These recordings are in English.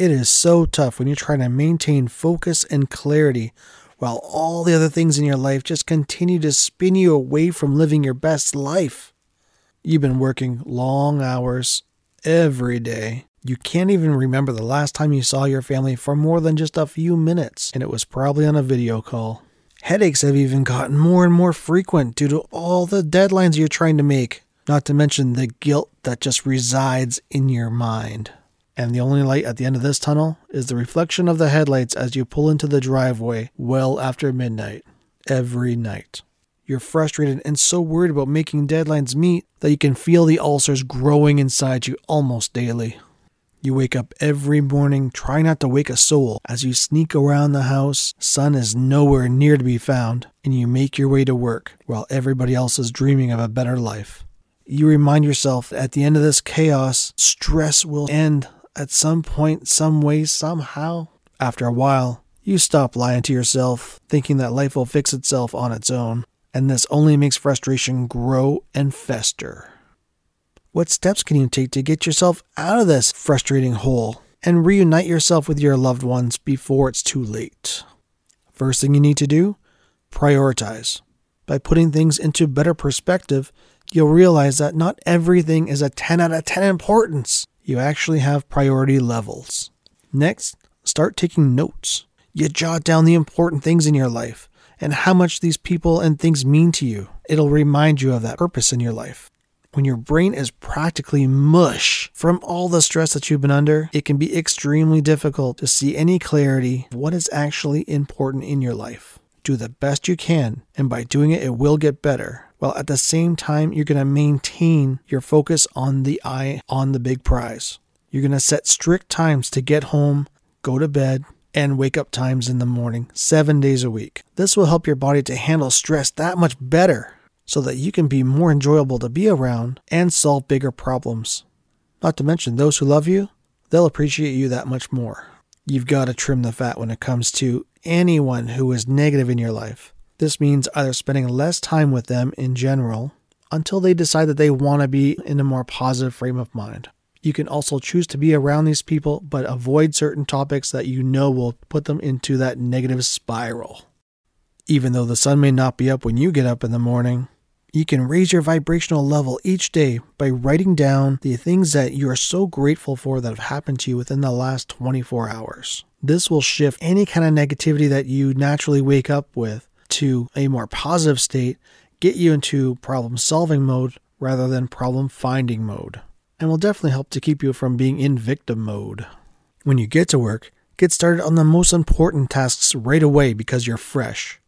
It is so tough when you're trying to maintain focus and clarity while all the other things in your life just continue to spin you away from living your best life. You've been working long hours every day. You can't even remember the last time you saw your family for more than just a few minutes, and it was probably on a video call. Headaches have even gotten more and more frequent due to all the deadlines you're trying to make, not to mention the guilt that just resides in your mind and the only light at the end of this tunnel is the reflection of the headlights as you pull into the driveway well after midnight every night. You're frustrated and so worried about making deadlines meet that you can feel the ulcers growing inside you almost daily. You wake up every morning, try not to wake a soul. As you sneak around the house, sun is nowhere near to be found, and you make your way to work while everybody else is dreaming of a better life. You remind yourself at the end of this chaos, stress will end at some point, some way, somehow. After a while, you stop lying to yourself, thinking that life will fix itself on its own, and this only makes frustration grow and fester. What steps can you take to get yourself out of this frustrating hole and reunite yourself with your loved ones before it's too late? First thing you need to do prioritize. By putting things into better perspective, you'll realize that not everything is a 10 out of 10 importance you actually have priority levels. Next, start taking notes. You jot down the important things in your life and how much these people and things mean to you. It'll remind you of that purpose in your life. When your brain is practically mush from all the stress that you've been under, it can be extremely difficult to see any clarity of what is actually important in your life. Do the best you can, and by doing it, it will get better while at the same time, you're going to maintain your focus on the eye on the big prize. You're going to set strict times to get home, go to bed, and wake up times in the morning, seven days a week. This will help your body to handle stress that much better so that you can be more enjoyable to be around and solve bigger problems. Not to mention, those who love you, they'll appreciate you that much more. You've got to trim the fat when it comes to anyone who is negative in your life. This means either spending less time with them in general until they decide that they want to be in a more positive frame of mind. You can also choose to be around these people, but avoid certain topics that you know will put them into that negative spiral. Even though the sun may not be up when you get up in the morning, you can raise your vibrational level each day by writing down the things that you are so grateful for that have happened to you within the last 24 hours. This will shift any kind of negativity that you naturally wake up with to a more positive state, get you into problem solving mode rather than problem finding mode, and will definitely help to keep you from being in victim mode. When you get to work, get started on the most important tasks right away because you're fresh.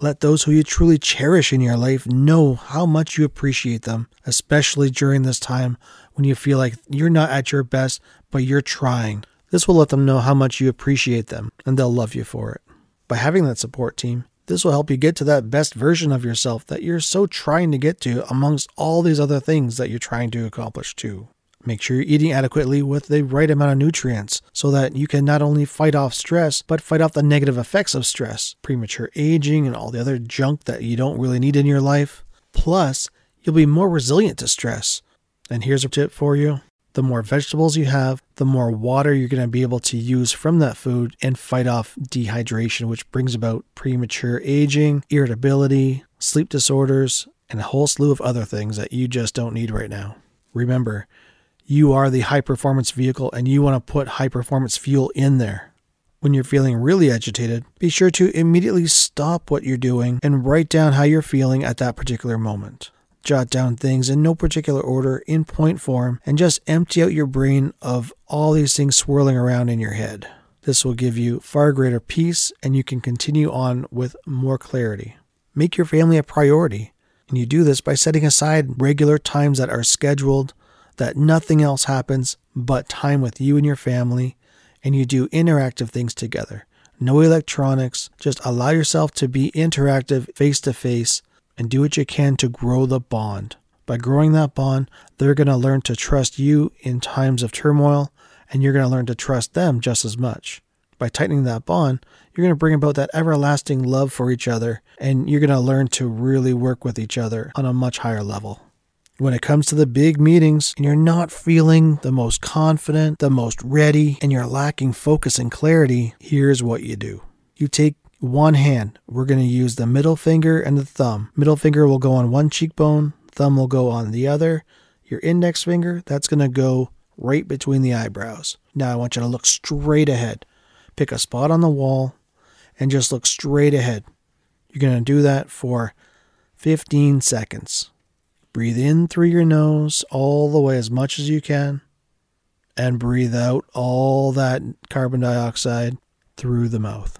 Let those who you truly cherish in your life know how much you appreciate them, especially during this time when you feel like you're not at your best, but you're trying. This will let them know how much you appreciate them, and they'll love you for it. By having that support team, this will help you get to that best version of yourself that you're so trying to get to amongst all these other things that you're trying to accomplish too. Make sure you're eating adequately with the right amount of nutrients so that you can not only fight off stress, but fight off the negative effects of stress, premature aging, and all the other junk that you don't really need in your life. Plus, you'll be more resilient to stress. And here's a tip for you the more vegetables you have, the more water you're going to be able to use from that food and fight off dehydration, which brings about premature aging, irritability, sleep disorders, and a whole slew of other things that you just don't need right now. Remember, you are the high performance vehicle and you want to put high performance fuel in there. When you're feeling really agitated, be sure to immediately stop what you're doing and write down how you're feeling at that particular moment jot down things in no particular order in point form, and just empty out your brain of all these things swirling around in your head. This will give you far greater peace and you can continue on with more clarity. Make your family a priority, and you do this by setting aside regular times that are scheduled, that nothing else happens but time with you and your family, and you do interactive things together. No electronics, just allow yourself to be interactive face to face and do what you can to grow the bond. By growing that bond, they're going to learn to trust you in times of turmoil, and you're going to learn to trust them just as much. By tightening that bond, you're going to bring about that everlasting love for each other, and you're going to learn to really work with each other on a much higher level. When it comes to the big meetings and you're not feeling the most confident, the most ready, and you're lacking focus and clarity, here's what you do. You take one hand. We're going to use the middle finger and the thumb. Middle finger will go on one cheekbone, thumb will go on the other. Your index finger, that's going to go right between the eyebrows. Now I want you to look straight ahead. Pick a spot on the wall and just look straight ahead. You're going to do that for 15 seconds. Breathe in through your nose all the way as much as you can, and breathe out all that carbon dioxide through the mouth.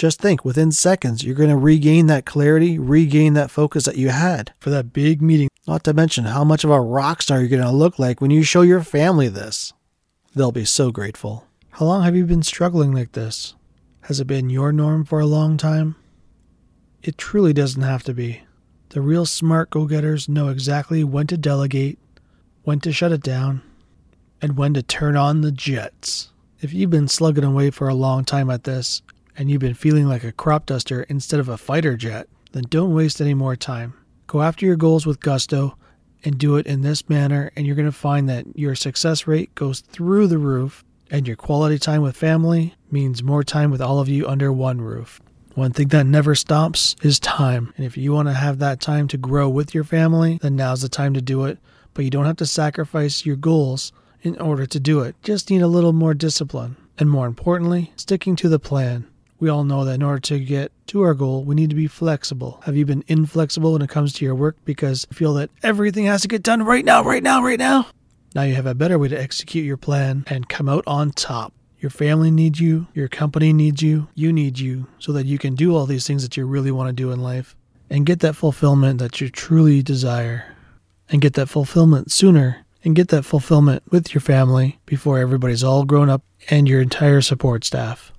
Just think within seconds, you're going to regain that clarity, regain that focus that you had for that big meeting. Not to mention how much of a rock star you're going to look like when you show your family this. They'll be so grateful. How long have you been struggling like this? Has it been your norm for a long time? It truly doesn't have to be. The real smart go getters know exactly when to delegate, when to shut it down, and when to turn on the jets. If you've been slugging away for a long time at this, and you've been feeling like a crop duster instead of a fighter jet, then don't waste any more time. Go after your goals with gusto and do it in this manner, and you're going to find that your success rate goes through the roof, and your quality time with family means more time with all of you under one roof. One thing that never stops is time. And if you want to have that time to grow with your family, then now's the time to do it. But you don't have to sacrifice your goals in order to do it. Just need a little more discipline. And more importantly, sticking to the plan. We all know that in order to get to our goal, we need to be flexible. Have you been inflexible when it comes to your work because you feel that everything has to get done right now, right now, right now? Now you have a better way to execute your plan and come out on top. Your family needs you, your company needs you, you need you, so that you can do all these things that you really want to do in life and get that fulfillment that you truly desire. And get that fulfillment sooner and get that fulfillment with your family before everybody's all grown up and your entire support staff.